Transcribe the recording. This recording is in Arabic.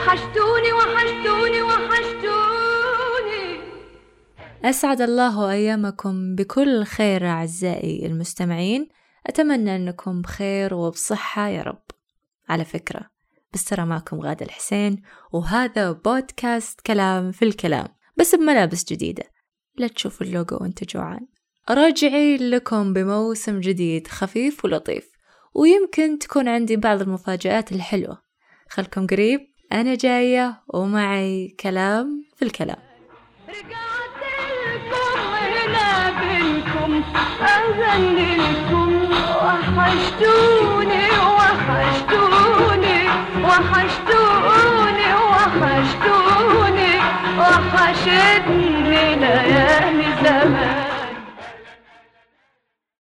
وحشتوني وحشتوني وحشتوني. أسعد الله أيامكم بكل خير أعزائي المستمعين. أتمنى أنكم بخير وبصحة يا رب. على فكرة بس ترى معكم غادة الحسين وهذا بودكاست كلام في الكلام بس بملابس جديدة. لا تشوفوا اللوجو وانت جوعان. راجعين لكم بموسم جديد خفيف ولطيف ويمكن تكون عندي بعض المفاجآت الحلوة. خلكم قريب. أنا جاية ومعي كلام في الكلام رجعت لكم هنا بينكم أغني لكم وحشتوني وحشتوني وحشتوني وحشتوني وحشتني ليالي زمان